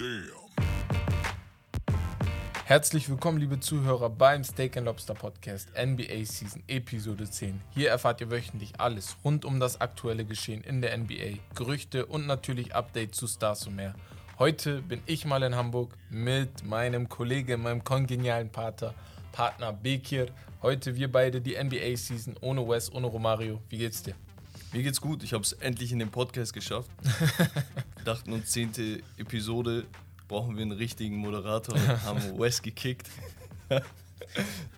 Damn. Herzlich willkommen, liebe Zuhörer, beim Steak and Lobster Podcast NBA Season Episode 10. Hier erfahrt ihr wöchentlich alles rund um das aktuelle Geschehen in der NBA, Gerüchte und natürlich Updates zu Stars und mehr. Heute bin ich mal in Hamburg mit meinem Kollegen, meinem kongenialen Pater, Partner Bekir. Heute wir beide die NBA Season ohne Wes, ohne Romario. Wie geht's dir? Mir geht's gut. Ich habe es endlich in den Podcast geschafft. Wir dachten uns, zehnte Episode brauchen wir einen richtigen Moderator haben Wes gekickt.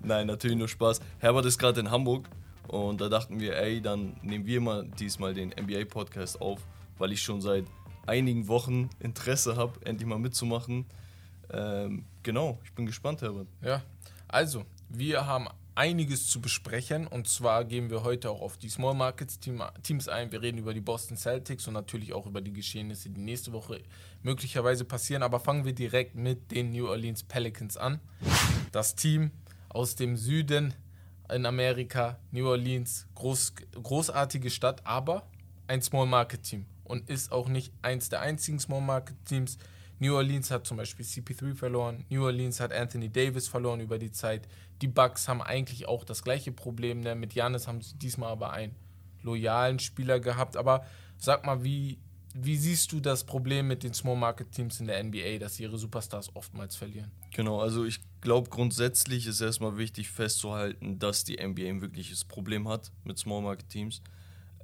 Nein, natürlich nur Spaß. Herbert ist gerade in Hamburg und da dachten wir, ey, dann nehmen wir mal diesmal den NBA-Podcast auf, weil ich schon seit einigen Wochen Interesse habe, endlich mal mitzumachen. Ähm, genau, ich bin gespannt, Herbert. Ja, also, wir haben einiges zu besprechen und zwar gehen wir heute auch auf die Small Markets Team, Teams ein. Wir reden über die Boston Celtics und natürlich auch über die Geschehnisse, die nächste Woche möglicherweise passieren. Aber fangen wir direkt mit den New Orleans Pelicans an. Das Team aus dem Süden in Amerika, New Orleans, groß, großartige Stadt, aber ein Small Market Team und ist auch nicht eins der einzigen Small Market Teams. New Orleans hat zum Beispiel CP3 verloren, New Orleans hat Anthony Davis verloren über die Zeit. Die Bucks haben eigentlich auch das gleiche Problem. Ne? Mit Janis haben sie diesmal aber einen loyalen Spieler gehabt. Aber sag mal, wie, wie siehst du das Problem mit den Small Market Teams in der NBA, dass sie ihre Superstars oftmals verlieren? Genau, also ich glaube grundsätzlich ist erstmal wichtig festzuhalten, dass die NBA ein wirkliches Problem hat mit Small Market Teams.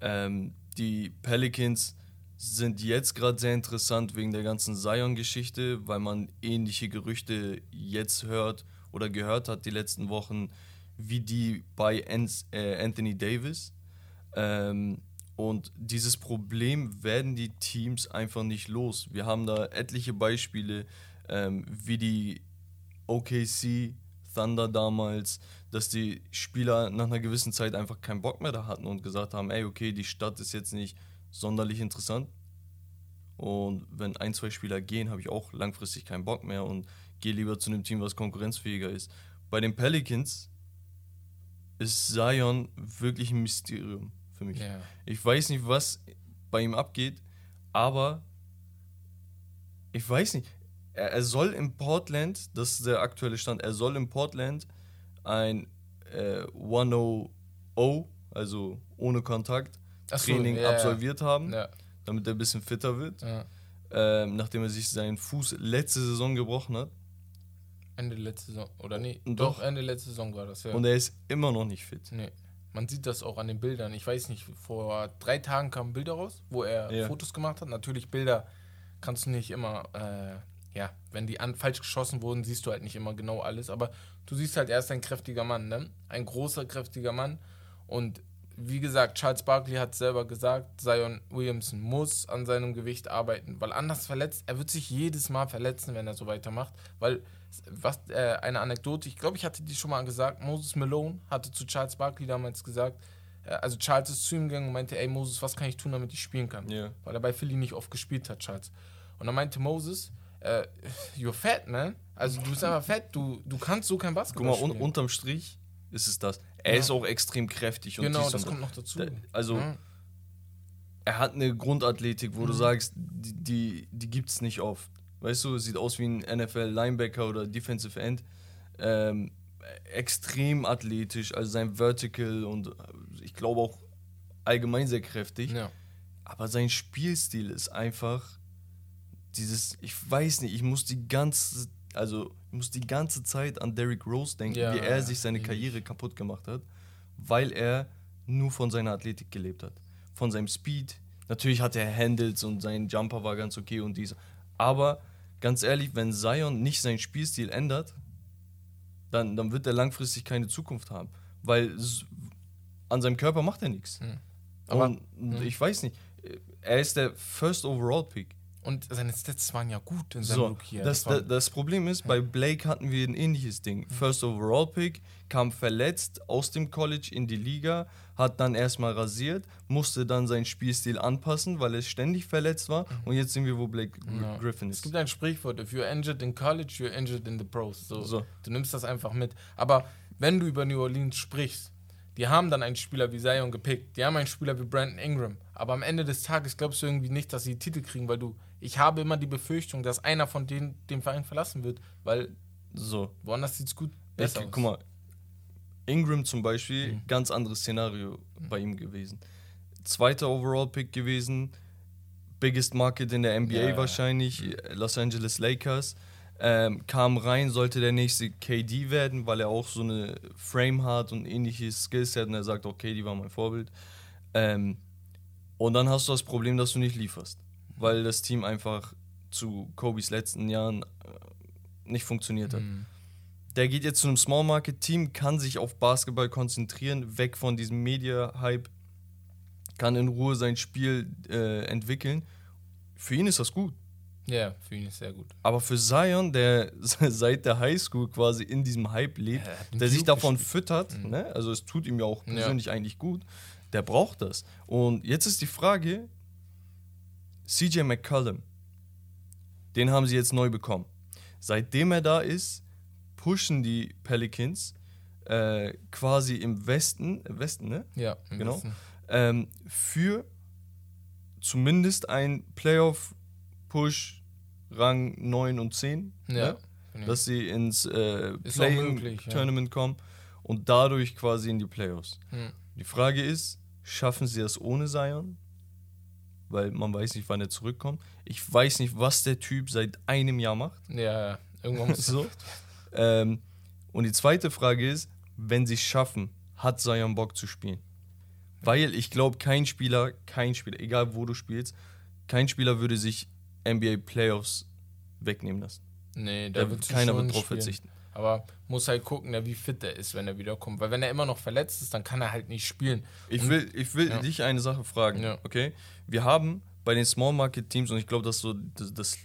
Ähm, die Pelicans sind jetzt gerade sehr interessant wegen der ganzen Zion-Geschichte, weil man ähnliche Gerüchte jetzt hört oder gehört hat die letzten Wochen, wie die bei äh, Anthony Davis. Ähm, und dieses Problem werden die Teams einfach nicht los. Wir haben da etliche Beispiele, ähm, wie die OKC Thunder damals, dass die Spieler nach einer gewissen Zeit einfach keinen Bock mehr da hatten und gesagt haben, ey, okay, die Stadt ist jetzt nicht sonderlich interessant. Und wenn ein, zwei Spieler gehen, habe ich auch langfristig keinen Bock mehr und gehe lieber zu einem Team, was konkurrenzfähiger ist. Bei den Pelicans ist Zion wirklich ein Mysterium für mich. Yeah. Ich weiß nicht, was bei ihm abgeht, aber ich weiß nicht. Er, er, soll in Portland, das ist der aktuelle Stand, er soll in Portland ein äh, 100, also ohne Kontakt, so, Training yeah. absolviert haben. Yeah damit er ein bisschen fitter wird. Ähm, nachdem er sich seinen Fuß letzte Saison gebrochen hat. Ende letzte Saison, oder nee? Doch, doch Ende letzte Saison war das, ja. Und er ist immer noch nicht fit. Nee. Man sieht das auch an den Bildern. Ich weiß nicht, vor drei Tagen kamen Bilder raus, wo er ja. Fotos gemacht hat. Natürlich, Bilder kannst du nicht immer, äh, ja, wenn die an, falsch geschossen wurden, siehst du halt nicht immer genau alles. Aber du siehst halt, er ist ein kräftiger Mann, ne? Ein großer, kräftiger Mann. Und wie gesagt, Charles Barkley hat selber gesagt, Zion Williamson muss an seinem Gewicht arbeiten, weil anders verletzt, er wird sich jedes Mal verletzen, wenn er so weitermacht, weil was äh, eine Anekdote, ich glaube, ich hatte die schon mal gesagt, Moses Malone hatte zu Charles Barkley damals gesagt, äh, also Charles ist zu ihm gegangen und meinte, ey Moses, was kann ich tun, damit ich spielen kann? Yeah. Weil er bei Philly nicht oft gespielt hat, Charles. Und dann meinte Moses, äh, you're fat, man. Also du bist einfach fett, du, du kannst so kein Basketball Guck mal, un unterm Strich ist es das. Er ja. ist auch extrem kräftig. Und genau, das kommt noch dazu. Also, ja. er hat eine Grundathletik, wo mhm. du sagst, die, die, die gibt es nicht oft. Weißt du, sieht aus wie ein NFL-Linebacker oder Defensive End. Ähm, extrem athletisch, also sein Vertical und ich glaube auch allgemein sehr kräftig. Ja. Aber sein Spielstil ist einfach dieses, ich weiß nicht, ich muss die ganze also ich muss die ganze Zeit an Derrick Rose denken, ja, wie er sich seine Karriere kaputt gemacht hat, weil er nur von seiner Athletik gelebt hat. Von seinem Speed. Natürlich hat er Handles und sein Jumper war ganz okay und diese. Aber ganz ehrlich, wenn Zion nicht seinen Spielstil ändert, dann, dann wird er langfristig keine Zukunft haben. Weil an seinem Körper macht er nichts. Hm. Aber und, hm. ich weiß nicht, er ist der First Overall Pick. Und seine Stats waren ja gut in seinem so, Look hier. Das, das, das, Problem ist, bei Blake hatten wir ein ähnliches Ding. Mhm. First Overall Pick, kam verletzt aus dem College in die Liga, hat dann erstmal rasiert, musste dann seinen Spielstil anpassen, weil er ständig verletzt war. Mhm. Und jetzt sind wir, wo Blake ja. Griffin ist. Es gibt ein Sprichwort: If you're injured in college, you're injured in the pros. So, so. Du nimmst das einfach mit. Aber wenn du über New Orleans sprichst, die haben dann einen Spieler wie Zion gepickt, die haben einen Spieler wie Brandon Ingram, Aber am Ende des Tages glaubst du irgendwie nicht, dass sie die Titel kriegen, weil du, ich habe immer die Befürchtung, dass einer von denen den Verein verlassen wird, weil So. woanders sieht es gut Ich, besser aus. guck mal, Ingram zum Beispiel, Mhm. ganz anderes Szenario bei ihm gewesen. Zweiter Overall-Pick gewesen, biggest Market in der NBA Ja. wahrscheinlich, Los Angeles Lakers. Ähm, kam rein, sollte der nächste KD werden, weil er auch so eine Frame hat und ähnliches Skillset und er sagt, okay, die war mein Vorbild. Ähm, und dann hast du das Problem, dass du nicht lieferst, weil das Team einfach zu Kobes letzten Jahren äh, nicht funktioniert hat. Mhm. Der geht jetzt zu einem Small Market Team, kann sich auf Basketball konzentrieren, weg von diesem Media-Hype, kann in Ruhe sein Spiel äh, entwickeln. Für ihn ist das gut. Ja, für ihn ist sehr gut. Aber für Zion, der seit der Highschool quasi in diesem Hype lebt, Ja, er der sich davon gespielt. füttert, Mhm. ne? also es tut ihm ja auch Ja. persönlich eigentlich gut, der braucht das. Und jetzt ist die Frage, CJ McCollum, den haben sie jetzt neu bekommen. Seitdem er da ist, pushen die Pelicans äh, quasi im Westen, im Westen, ne? Ja, im Genau. Westen. ähm, für zumindest ein Playoff-Push Rang 9 und 10, Ja. ne? dass sie ins äh, möglich, ja. Kommen und dadurch quasi in die Playoffs. Hm. Die Frage ist, schaffen sie das ohne Zion? Weil man weiß nicht, wann er zurückkommt. Ich weiß nicht, was der Typ seit einem Jahr macht. Ja. Irgendwann muss so. ähm, und die zweite Frage ist, wenn sie es schaffen, hat Zion Bock zu spielen? Weil ich glaube, kein Spieler, kein Spieler, egal wo du spielst, kein Spieler würde sich NBA Playoffs wegnehmen lassen. Nee, Da da wird keiner wird drauf spielen. verzichten. Aber muss halt gucken, ne, wie fit er ist, wenn er wiederkommt. Weil wenn er immer noch verletzt ist, dann kann er halt nicht spielen. Ich Und- will, ich will Ja. dich eine Sache fragen, Ja. okay? Wir haben bei den Small Market Teams, und ich glaube, das ist so das, das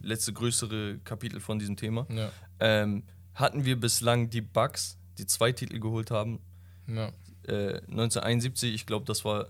letzte größere Kapitel von diesem Thema, Ja, ähm, hatten wir bislang die Bucks, die zwei Titel geholt haben, äh, 1971, ich glaube, das war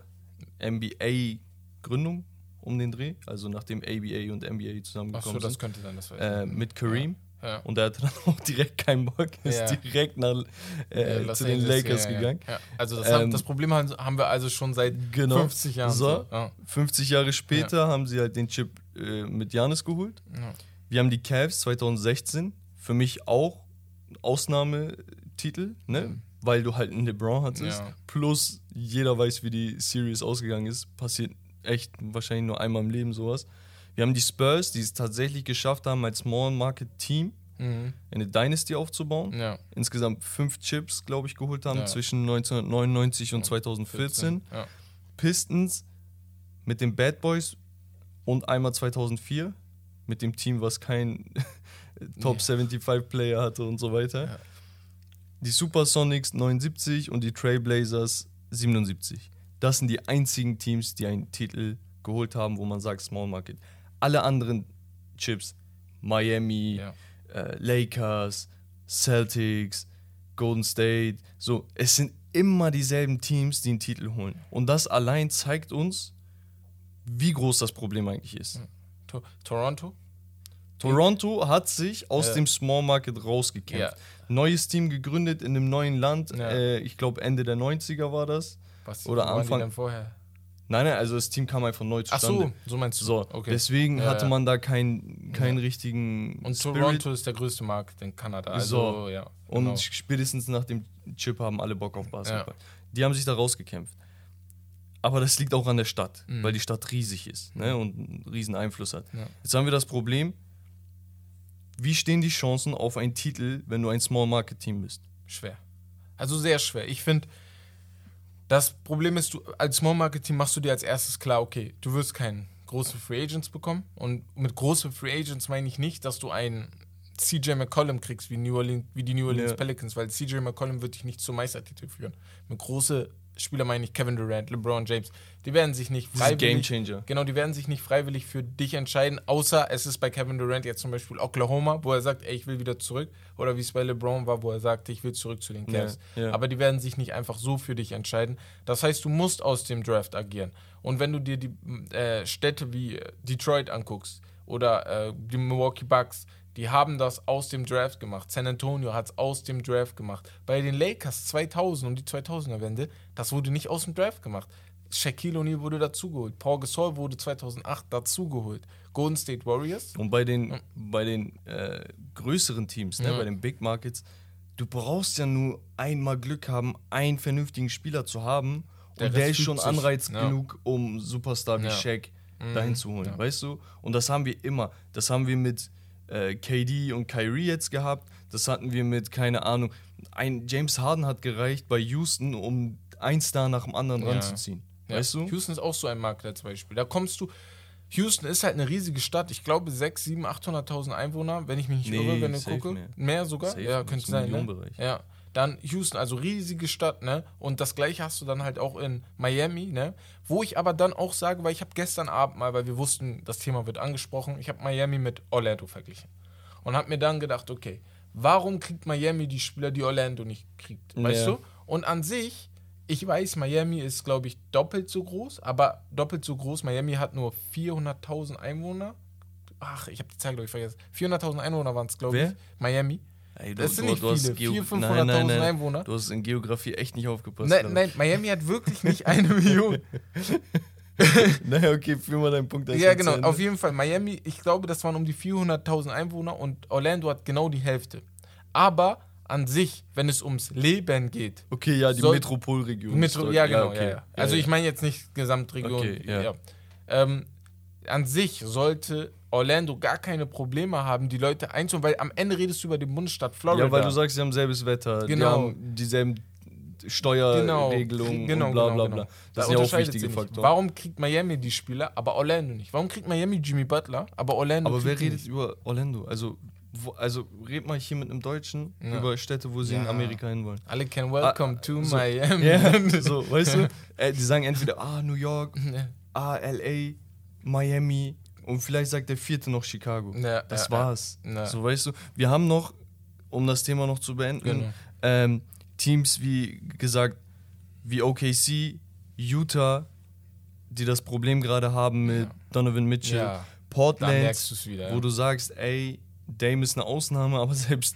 NBA-Gründung um den Dreh, also nachdem ABA und NBA Ach zusammengekommen so, das sind, könnte sein, das weiß äh, ich mit Kareem. Ja. Und er hatte dann auch direkt keinen Bock, ist Ja. direkt nach, äh, Los zu den Lakers ja, ja, gegangen. Ja. Also das, Ähm, das Problem haben wir also schon seit Genau. 50 Jahren. So. Ja. 50 Jahre später haben sie halt den Chip äh, mit Janis geholt. Ja. Wir haben die Cavs 2016, für mich auch Ausnahmetitel, ne? Mhm. weil du halt einen LeBron hattest. Ja. Plus jeder weiß, wie die Series ausgegangen ist. Passiert echt wahrscheinlich nur einmal im Leben sowas. Wir haben die Spurs, die es tatsächlich geschafft haben, als Small Market Team Mhm. eine Dynasty aufzubauen. ja. Insgesamt fünf Chips, glaube ich, geholt haben Ja. zwischen 1999 und 2014. Ja. Pistons mit den Bad Boys und einmal 2004 mit dem Team, was kein Top Nee. 75 Player hatte und so weiter. Die Supersonics 79 und die Trailblazers 77. Das sind die einzigen Teams, die einen Titel geholt haben, wo man sagt Small Market. Alle anderen Chips, Miami, Ja. äh, Lakers, Celtics, Golden State, so, es sind immer dieselben Teams, die einen Titel holen. Und das allein zeigt uns, wie groß das Problem eigentlich ist. To Toronto? Toronto hat sich aus Ja. dem Small Market rausgekämpft. Ja. Neues Team gegründet in einem neuen Land. Ja. Äh, ich glaube, Ende der 90er war das. Was, Oder Anfang- vorher? Nein, nein, also das Team kam einfach neu Ach zustande. so, so meinst du. So, okay. deswegen Ja, hatte ja. man da keinen keinen Ja. richtigen Und Spirit. Toronto ist der größte Markt in Kanada. Also, So. ja. Und genau. spätestens nach dem Chip haben alle Bock auf Basketball. Die haben sich da rausgekämpft. Aber das liegt auch an der Stadt, Mhm. weil die Stadt riesig ist ne, und einen riesen Einfluss hat. Ja. Jetzt haben wir das Problem, wie stehen die Chancen auf einen Titel, wenn du ein Small Market Team bist? Schwer. Also sehr schwer. Ich finde, das Problem ist, du als Small Marketing machst du dir als erstes klar, okay, du wirst keinen großen Free Agents bekommen. Und mit großen Free Agents meine ich nicht, dass du einen CJ McCollum kriegst wie, New Orleans, wie die New Orleans Ja. Pelicans, weil CJ McCollum wird dich nicht zum Meistertitel führen. Mit große Spieler meine ich Kevin Durant, LeBron James. Die werden sich nicht freiwillig Changer. Genau, die werden sich nicht freiwillig für dich entscheiden, außer es ist bei Kevin Durant jetzt zum Beispiel Oklahoma, wo er sagt, ey, ich will wieder zurück. Oder wie es bei LeBron war, wo er sagte, ich will zurück zu den Cavs. Ja, ja. Aber die werden sich nicht einfach so für dich entscheiden. Das heißt, du musst aus dem Draft agieren. Und wenn du dir die äh, Städte wie äh, Detroit anguckst oder äh, die Milwaukee Bucks, die haben das aus dem Draft gemacht. San Antonio hat es aus dem Draft gemacht. Bei den Lakers 2000 und die 2000er Wende, das wurde nicht aus dem Draft gemacht. Shaquille O'Neal wurde dazugeholt. Paul Gasol wurde 2008 dazugeholt. Golden State Warriors. Und bei den, bei den äh, größeren Teams, ne, Ja. bei den Big Markets, du brauchst ja nur einmal Glück haben, einen vernünftigen Spieler zu haben. Der und der ist schon. Anreiz Ja. genug, um Superstar wie Ja. Shaq Mhm. dahin zu holen, Ja. weißt du? Und das haben wir immer. Das haben wir mit äh, KD und Kyrie jetzt gehabt. Das hatten wir mit, keine Ahnung, ein James Harden hat gereicht bei Houston, um ein Star nach dem anderen Ja. ranzuziehen. Ja. Weißt du? Houston ist auch so ein Markt als Beispiel. Da kommst du. Houston ist halt eine riesige Stadt. Ich glaube 6, 7, 800.000 Einwohner, wenn ich mich nicht Nee, irre, wenn ich gucke. mehr. Mehr sogar? Safe, ja, könnte sein. Ne? Ja. Dann Houston, also riesige Stadt, ne? Und das gleiche hast du dann halt auch in Miami, ne? Wo ich aber dann auch sage, weil ich habe gestern Abend mal, weil wir wussten, das Thema wird angesprochen, ich habe Miami mit Orlando verglichen. Und habe mir dann gedacht, okay, warum kriegt Miami die Spieler, die Orlando nicht kriegt? Weißt Ja. du? Und an sich, ich weiß, Miami ist, glaube ich, doppelt so groß, aber doppelt so groß. Miami hat nur 400.000 Einwohner. Ach, ich habe die Zahl, glaube ich, vergessen. 400.000 Einwohner waren es, glaube ich. Miami. Ey, Das sind nicht viele. hast 400.000, Geo- Nein, nein, 500.000 nein. Einwohner. Du hast in Geografie echt nicht aufgepasst. Nein, nein. Miami hat wirklich nicht eine Million. Naja, okay, führ mal deinen Punkt. ja, genau. Auf jeden Fall. Miami, ich glaube, das waren um die 400.000 Einwohner und Orlando hat genau die Hälfte. Aber an sich, wenn es ums Leben geht, Okay, ja, die Soll- Metropolregion. Metro, ja, genau, okay. ja, ja. Also ja, ich meine jetzt nicht Gesamtregion. Okay, ja. Ähm, an sich sollte Orlando gar keine Probleme haben, die Leute einzuholen, weil am Ende redest du über den Bundesstaat Florida. Ja, weil du sagst, sie haben selbes Wetter, die Genau. haben dieselben Steuerregelungen genau, und bla genau, bla genau. bla. Da Das sind ja auch wichtige. Faktoren. Warum kriegt Miami die Spieler, aber Orlando nicht? Warum kriegt Miami Jimmy Butler, aber Orlando Aber wer die redet nicht? über Orlando? Also, wo, also red mal hier mit einem Deutschen Ja. über Städte, wo sie in Ja. Amerika hinwollen. Alle can welcome Ah, to so- Miami. Ja, so, weißt du? Äh, die sagen entweder, ah, New York, ah, L.A., Miami und vielleicht sagt der vierte noch Chicago. Ja, Das ja, war's. ja. So, weißt du, wir haben noch, um das Thema noch zu beenden, Genau. ähm, Teams wie gesagt, wie OKC, Utah, die das Problem gerade haben mit. Donovan Mitchell, Portland, wieder. wo du sagst, ey, Dame ist eine Ausnahme, aber selbst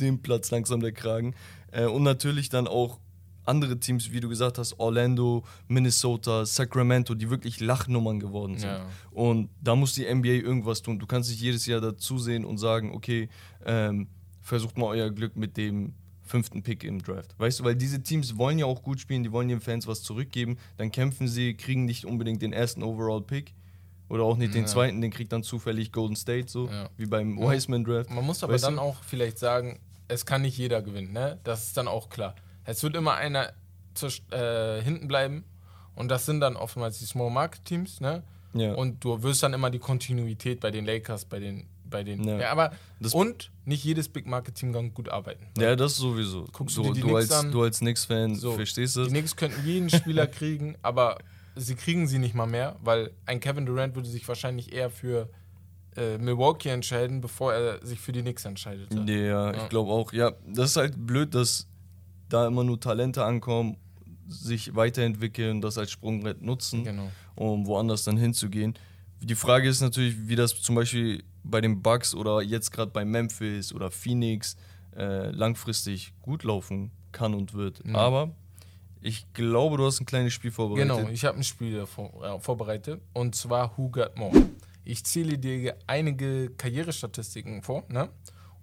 dem Platz langsam der Kragen. Äh, und natürlich dann auch andere Teams, wie du gesagt hast, Orlando, Minnesota, Sacramento, die wirklich Lachnummern geworden sind. Ja. Und da muss die NBA irgendwas tun. Du kannst nicht jedes Jahr dazusehen und sagen, okay, ähm, versucht mal euer Glück mit dem fünften Pick im Draft. Weißt du, weil diese Teams wollen ja auch gut spielen, die wollen den Fans was zurückgeben, dann kämpfen sie, kriegen nicht unbedingt den ersten Overall-Pick oder auch nicht den Ja. zweiten, den kriegt dann zufällig Golden State, so Ja. wie beim Ja. Wiseman-Draft. Man muss aber Weißt dann du? auch vielleicht sagen, es kann nicht jeder gewinnen, ne? Das ist dann auch klar. Es wird immer einer zur, äh, hinten bleiben und das sind dann oftmals die Small Market Teams, ne? Ja. Und du wirst dann immer die Kontinuität bei den Lakers, bei den, bei den. Ja, Ja. aber Das- und nicht jedes Big Market Team kann gut arbeiten. ja, das sowieso. Guckst du du, dir die du, Knicks als, an? du als Knicks-Fan So, verstehst Die das? Knicks könnten jeden Spieler kriegen, aber sie kriegen sie nicht mal mehr, weil ein Kevin Durant würde sich wahrscheinlich eher für äh, Milwaukee entscheiden, bevor er sich für die Knicks entscheidet. Ja, Ja. ich glaube auch. Ja, das ist halt blöd, dass da immer nur Talente ankommen, sich weiterentwickeln, das als Sprungbrett nutzen, Genau. um woanders dann hinzugehen. Die Frage ist natürlich, wie das zum Beispiel bei den Bucks oder jetzt gerade bei Memphis oder Phoenix äh, langfristig gut laufen kann und wird. Mhm. Aber ich glaube, du hast ein kleines Spiel vorbereitet. Genau, ich habe ein Spiel davor, äh, vorbereitet und zwar Who Got More. Ich zähle dir einige Karrierestatistiken vor, ne?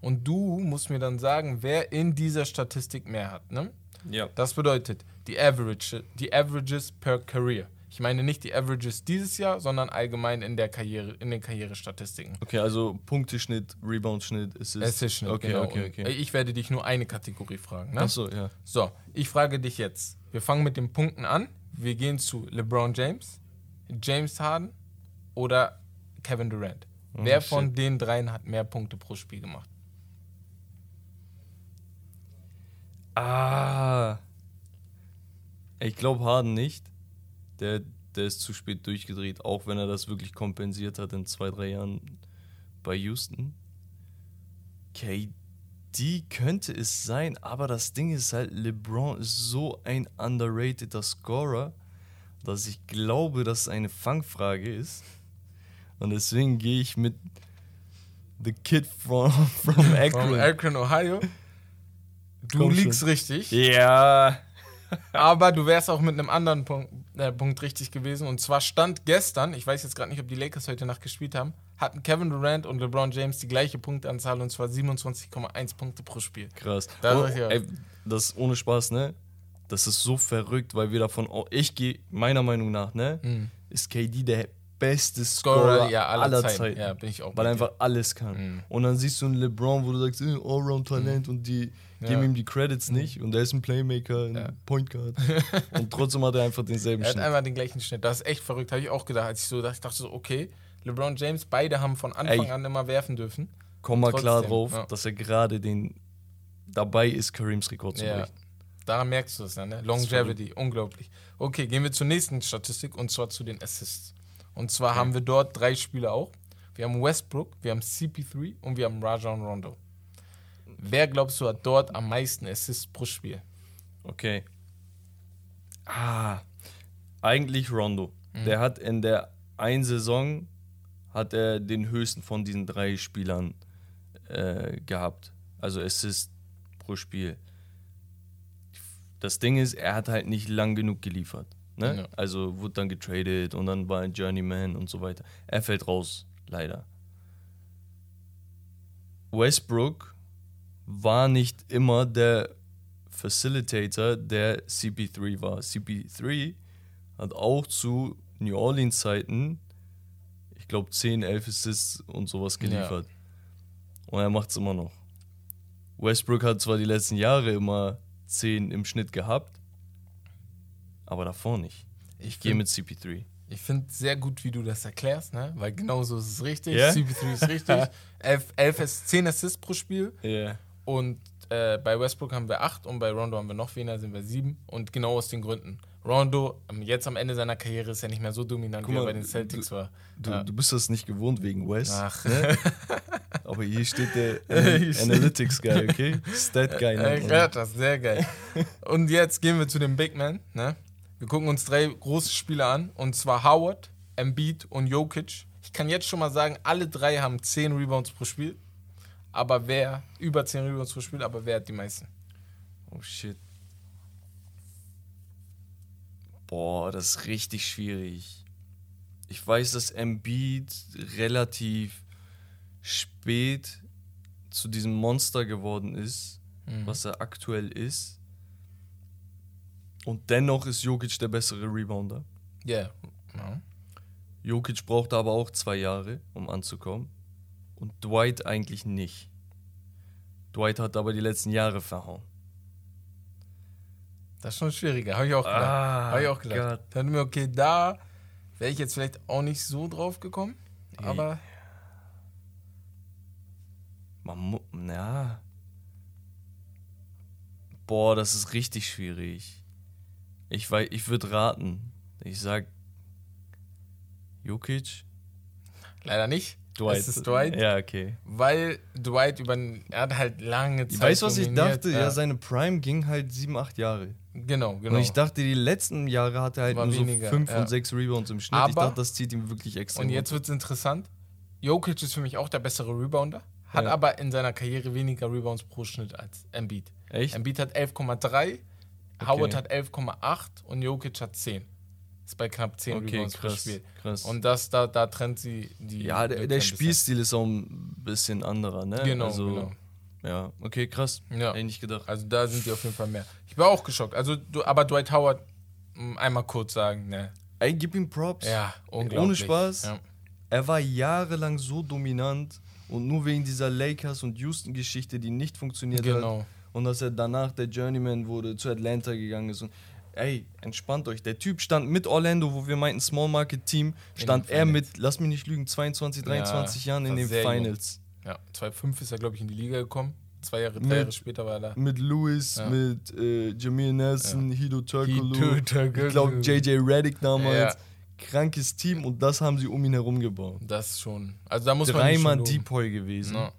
Und du musst mir dann sagen, wer in dieser Statistik mehr hat, ne? Ja. Das bedeutet die Average, die Averages per Career. Ich meine nicht die Averages dieses Jahr, sondern allgemein in der Karriere, in den Karrierestatistiken. Okay, also Punkteschnitt, Reboundschnitt, Assist. Assist-Schnitt, Okay, genau. okay, okay. Ich werde dich nur eine Kategorie fragen. Ne? Achso, ja. So, ich frage dich jetzt. Wir fangen mit den Punkten an. Wir gehen zu LeBron James, James Harden oder Kevin Durant. Oh, Wer shit. von den dreien hat mehr Punkte pro Spiel gemacht? Ah. Ich glaube Harden nicht. Der, der ist zu spät durchgedreht, auch wenn er das wirklich kompensiert hat in zwei, drei Jahren bei Houston. KD könnte es sein, aber das Ding ist halt, LeBron ist so ein underrateder Scorer, dass ich glaube, dass es eine Fangfrage ist. Und deswegen gehe ich mit The Kid from, from From Akron. Akron, Ohio. Du Komm schon. liegst richtig, Ja. aber du wärst auch mit einem anderen Punkt, der Punkt richtig gewesen. Und zwar stand gestern, ich weiß jetzt gerade nicht, ob die Lakers heute Nacht gespielt haben, hatten Kevin Durant und LeBron James die gleiche Punkteanzahl und zwar 27,1 Punkte pro Spiel. Krass. Da Oh, ey, das ist ohne Spaß, ne? Das ist so verrückt, weil wir davon auch. Ich gehe, meiner Meinung nach, ne? Ist KD der beste Scorer, Scorer, ja, aller, aller Zeiten. Zeiten. Ja, bin ich auch. Weil er einfach alles kann. Und dann siehst du einen LeBron, wo du sagst, äh, Allround-Talent und die Ja. geben ihm die Credits nicht. Und er ist ein Playmaker, ein Ja. Point Guard. und trotzdem hat er einfach denselben Er hat Schnitt. einmal den gleichen Schnitt. Das ist echt verrückt, habe ich auch gedacht. Als ich so dachte, ich dachte so, okay, LeBron James, beide haben von Anfang Ey. an immer werfen dürfen. Komm mal klar trotzdem, drauf, ja. dass er gerade den dabei ist, Karims Rekord zu Ja. brechen. Daran merkst du es dann, ne? Longevity, unglaublich. Okay, gehen wir zur nächsten Statistik und zwar zu den Assists. Und zwar haben wir dort drei Spieler auch. Wir haben Westbrook, wir haben CP3 und wir haben Rajon Rondo. Wer glaubst du hat dort am meisten Assists pro Spiel? Okay. Ah, eigentlich Rondo. Mhm. Der hat in der einen Saison hat er den höchsten von diesen drei Spielern äh, gehabt. Also Assist pro Spiel. Das Ding ist, er hat halt nicht lang genug geliefert. Ne? Ja. Also wurde dann getradet und dann war ein Journeyman und so weiter. Er fällt raus, leider. Westbrook war nicht immer der Facilitator, der CP3 war. CP3 hat auch zu New Orleans Zeiten, ich glaube 10, 11 Assists und sowas geliefert. Und er macht es immer noch. Westbrook hat zwar die letzten Jahre immer 10 im Schnitt gehabt, aber davor nicht. Ich Gehe mit CP3. Ich finde sehr gut, wie du das erklärst, ne? weil genau so ist es richtig. Ja? CP3 ist richtig. 11, 11 Ass- 10 Assists pro Spiel. Ja. Und äh, bei Westbrook haben wir 8 und bei Rondo haben wir noch weniger, sind wir 7. Und genau aus den Gründen. Rondo, ähm, jetzt am Ende seiner Karriere, ist er nicht mehr so dominant, Guck wie er mal, bei den Celtics war. Du, Ja. du bist das nicht gewohnt wegen West. Ach. Ne? Aber hier steht der An Analytics Guy, okay? Stat Guy. Äh, nennt man ja, ihn. das ist sehr geil. und jetzt gehen wir zu den Big Men. Ne? Wir gucken uns drei große Spieler an. Und zwar Howard, Embiid und Jokic. Ich kann jetzt schon mal sagen, alle drei haben 10 Rebounds pro Spiel. Aber wer, über 10 Rebounds pro Spiel, aber wer hat die meisten? Oh shit. Boah, das ist richtig schwierig. Ich weiß, dass Embiid relativ spät zu diesem Monster geworden ist, Mhm. was er aktuell ist. Und dennoch ist Jokic der bessere Rebounder. Yeah. Ja. Jokic brauchte aber auch zwei Jahre, um anzukommen. Und Dwight eigentlich nicht. Dwight hat aber die letzten Jahre verhauen. Das ist schon schwieriger, habe ich auch gedacht. Ah, habe ich auch gedacht. Dann mir, okay, da wäre ich jetzt vielleicht auch nicht so drauf gekommen. Ey. Aber Man mu ja. Boah, das ist richtig schwierig. Ich weiß, ich würde raten. Ich sag Jokic. leider nicht. Dwight. Es ist Dwight. Ja, okay. Weil Dwight über er hat halt lange Zeit. Weißt du, was ich dachte? Ja. seine Prime ging halt sieben, acht Jahre. Genau, genau. Und ich dachte, die letzten Jahre hatte er halt War nur weniger, so fünf ja. und sechs Rebounds im Schnitt. ich Aber- dachte, das zieht ihm wirklich extrem. Und jetzt wird es interessant. Jokic ist für mich auch der bessere Rebounder, hat Ja. aber in seiner Karriere weniger Rebounds pro Schnitt als Embiid. Echt? Embiid hat 11,3, Howard hat 11,8 und Jokic hat 10. Ist bei knapp 10 Okay, Rebounds pro krass. Spiel. krass. Und das, da, da trennt sie die. ja, der, der. Spielstil ist auch ein bisschen anderer, ne? Genau, also, genau. Ja, okay, krass. Ja. Hätte ich nicht gedacht. Also da sind die auf jeden Fall mehr. Ich war auch geschockt. Also, du, aber Dwight Howard, m, einmal kurz sagen, ne. Ey, gib ihm Props. Ja, unglaublich. Ohne Spaß. Ja. Er war jahrelang so dominant und nur wegen dieser Lakers und Houston-Geschichte, die nicht funktioniert hat. Genau. Und dass er danach der Journeyman wurde, zu Atlanta gegangen ist. Und ey, entspannt euch. Der Typ stand mit Orlando, wo wir meinten Small Market Team, stand er Finals. mit, lass mich nicht lügen, 22, 23 Ja, Jahren in den sehr jung. Finals. Ja, 2005 ist er, glaube ich, in die Liga gekommen. Zwei Jahre, drei Mit- Jahre später war er da. Mit Lewis, Ja. mit äh, Jamil Nelson, Hido Turkoglu, Hido Turkoglu. ich glaube JJ Reddick damals. Ja. Krankes Team und das haben sie um ihn herum gebaut. Das schon. Also da muss man Dreimal schon loben. Depoy gewesen. Ja.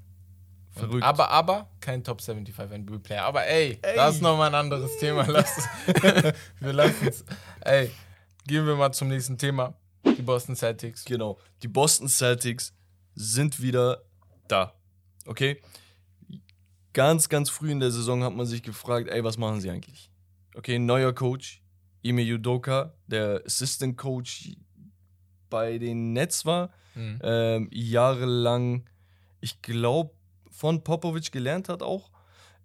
Verrückt. Aber, aber kein Top 75 NBA-Player. Aber ey, Ey. das ist nochmal ein anderes Thema. Lass, wir lassen es. Ey, gehen wir mal zum nächsten Thema. Die Boston Celtics. Genau. Die Boston Celtics sind wieder da. Okay? Ganz, ganz früh in der Saison hat man sich gefragt, ey, was machen sie eigentlich? Okay, neuer Coach. Ime Udoka, der Assistant Coach bei den Nets war, Mhm. ähm, jahrelang, ich glaube, von Popovic gelernt hat auch.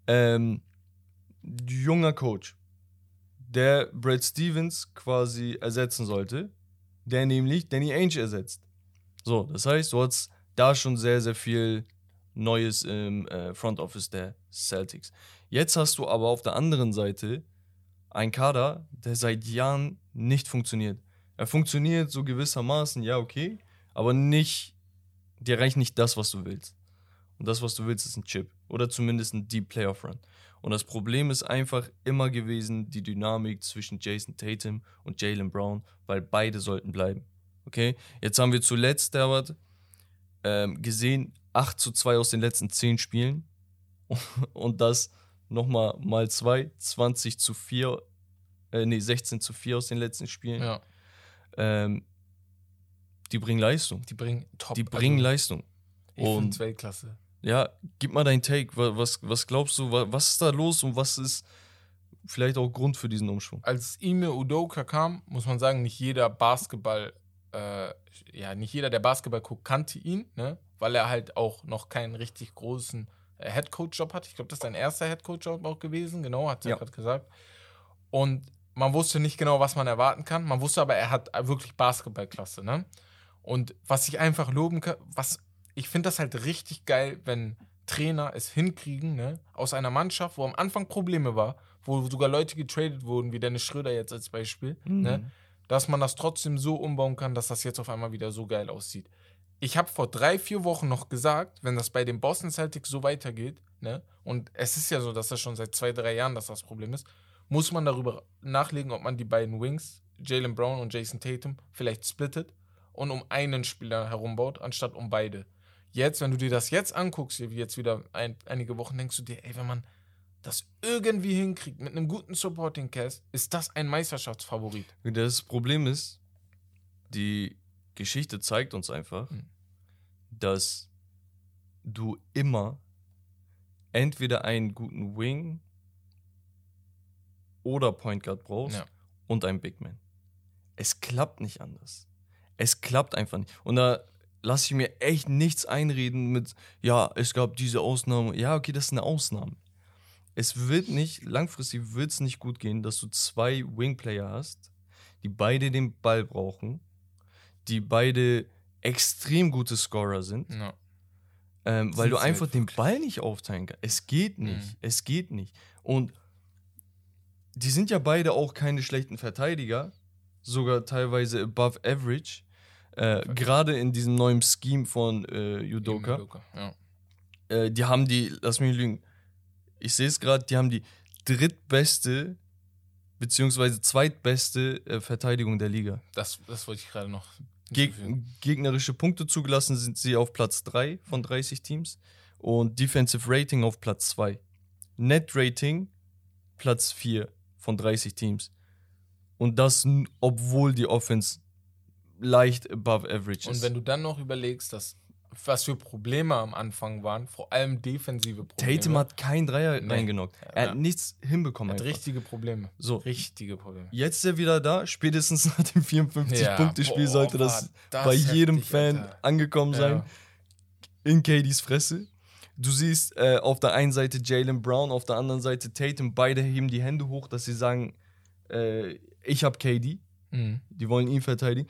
Ähm, junger Coach, der Brad Stevens quasi ersetzen sollte, der nämlich Danny Ainge ersetzt. So, das heißt, du hast da schon sehr, sehr viel Neues im äh, Front Office der Celtics. Jetzt hast du aber auf der anderen Seite einen Kader, der seit Jahren nicht funktioniert. Er funktioniert so gewissermaßen, ja, okay, aber nicht, dir reicht nicht das, was du willst. Und das, was du willst, ist ein Chip. Oder zumindest ein Deep Playoff Run. Und das Problem ist einfach immer gewesen die Dynamik zwischen Jason Tatum und Jalen Brown, weil beide sollten bleiben. Okay? Jetzt haben wir zuletzt, Herbert, ähm, gesehen, 8 zu 2 aus den letzten 10 Spielen. Und das nochmal mal 2, 20 zu 4, äh, nee, 16 zu 4 aus den letzten Spielen. Ja, Ähm, die bringen Leistung. die bringen top. Die bringen also, Leistung. Ich und- find's Weltklasse. Ja, gib mal dein Take. Wa- Was, was glaubst du, wa- was ist da los und was ist vielleicht auch Grund für diesen Umschwung? Als Ime Udoka kam, muss man sagen, nicht jeder Basketball, äh, ja, nicht jeder, der Basketball guckt, kannte ihn, ne? Weil er halt auch noch keinen richtig großen äh, Headcoach-Job hatte. Ich glaube, das ist sein erster Headcoach-Job auch gewesen, genau, hat er Ja. gerade gesagt. Und man wusste nicht genau, was man erwarten kann. Man wusste aber, er hat wirklich Basketballklasse, ne? Und was ich einfach loben kann, was ich finde das halt richtig geil, wenn Trainer es hinkriegen, ne, aus einer Mannschaft, wo am Anfang Probleme war, wo sogar Leute getradet wurden, wie Dennis Schröder jetzt als Beispiel, Mhm. ne, dass man das trotzdem so umbauen kann, dass das jetzt auf einmal wieder so geil aussieht. Ich habe vor drei, vier Wochen noch gesagt, wenn das bei den Boston Celtics so weitergeht, ne, und es ist ja so, dass das schon seit zwei, drei Jahren dass das Problem ist, muss man darüber nachlegen, ob man die beiden Wings, Jalen Brown und Jason Tatum, vielleicht splittet und um einen Spieler herumbaut, anstatt um beide. Jetzt, wenn du dir das jetzt anguckst, wie jetzt wieder ein, einige Wochen, denkst du dir, ey, wenn man das irgendwie hinkriegt mit einem guten Supporting Cast, ist das ein Meisterschaftsfavorit. Das Problem ist, die Geschichte zeigt uns einfach, Mhm. dass du immer entweder einen guten Wing oder Point Guard brauchst Ja. und einen Big Man. Es klappt nicht anders. Es klappt einfach nicht. Und da lasse ich mir echt nichts einreden mit, ja, es gab diese Ausnahme. Ja, okay, das ist eine Ausnahme. Es wird nicht, langfristig wird es nicht gut gehen, dass du zwei Wingplayer hast, die beide den Ball brauchen, die beide extrem gute Scorer sind, Ja. ähm, weil du einfach halt den. Ball nicht aufteilen kannst. Es geht nicht. Mhm. Es geht nicht. Und die sind ja beide auch keine schlechten Verteidiger, sogar teilweise above average. Äh, Gerade in diesem neuen Scheme von äh, Udoka. Udoka, Ja. Äh, die haben die, lass mich lügen, ich sehe es gerade, die haben die drittbeste beziehungsweise zweitbeste äh, Verteidigung der Liga. Das, das wollte ich gerade noch. Geg gegnerische Punkte zugelassen sind sie auf Platz 3 von 30 Teams und Defensive Rating auf Platz 2. Net Rating Platz 4 von 30 Teams. Und das, obwohl die Offense leicht above average Und ist. wenn du dann noch überlegst, dass was für Probleme am Anfang waren, vor allem defensive Probleme. Tatum hat kein Dreier Nee. reingenockt. Er Ja. hat nichts hinbekommen. hat einfach. richtige Probleme. So, Richtige Probleme. jetzt ist er wieder da. Spätestens nach dem 54-Punkte-Spiel boah, sollte das, das bei jedem heftig, Fan Alter. angekommen sein. Ja. in KDs Fresse. Du siehst äh, auf der einen Seite Jalen Brown, auf der anderen Seite Tatum. Beide heben die Hände hoch, dass sie sagen, äh, ich habe KD. Mhm. Die wollen ihn verteidigen.